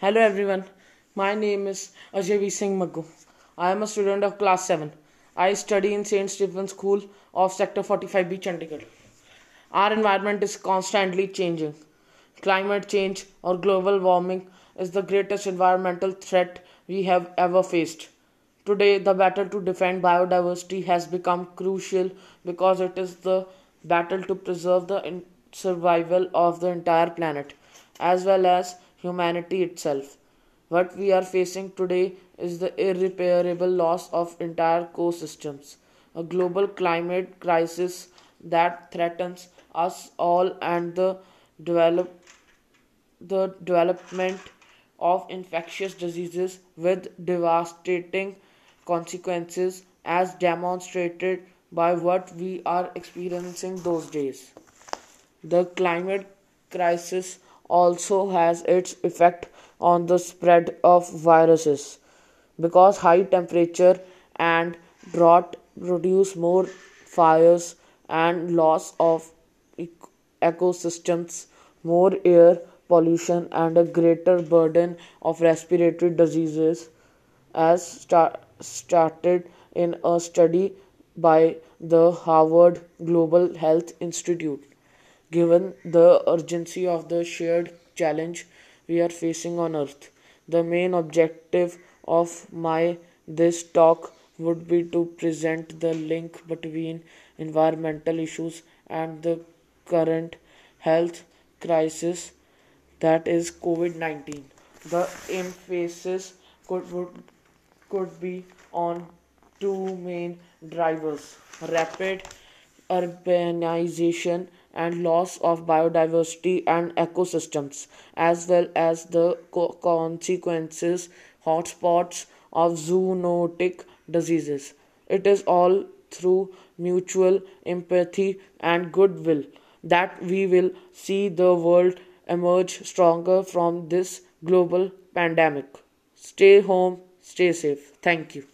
Hello everyone, my name is Ajay. Singh Maggu. I am a student of class 7. I study in St. Stephen's School of Sector 45B, Chandigarh. Our environment is constantly changing. Climate change or global warming is the greatest environmental threat we have ever faced. Today, the battle to defend biodiversity has become crucial because it is the battle to preserve the survival of the entire planet as well as humanity itself. What we are facing today is the irreparable loss of entire ecosystems, a global climate crisis that threatens us all and the develop the development of infectious diseases with devastating consequences as demonstrated by what we are experiencing those days. The climate crisis also has its effect on the spread of viruses. Because high temperature and drought produce more fires and loss of ecosystems more air pollution and a greater burden of respiratory diseases as start, started in a study by the Harvard Global Health Institute given the urgency of the shared challenge we are facing on earth. The main objective of my this talk would be to present the link between environmental issues and the current health crisis that is covid-19 the emphasis could would, could be on two main drivers rapid urbanization and loss of biodiversity and ecosystems, as well as the co- consequences, hotspots of zoonotic diseases. It is all through mutual empathy and goodwill that we will see the world emerge stronger from this global pandemic. Stay home, stay safe. Thank you.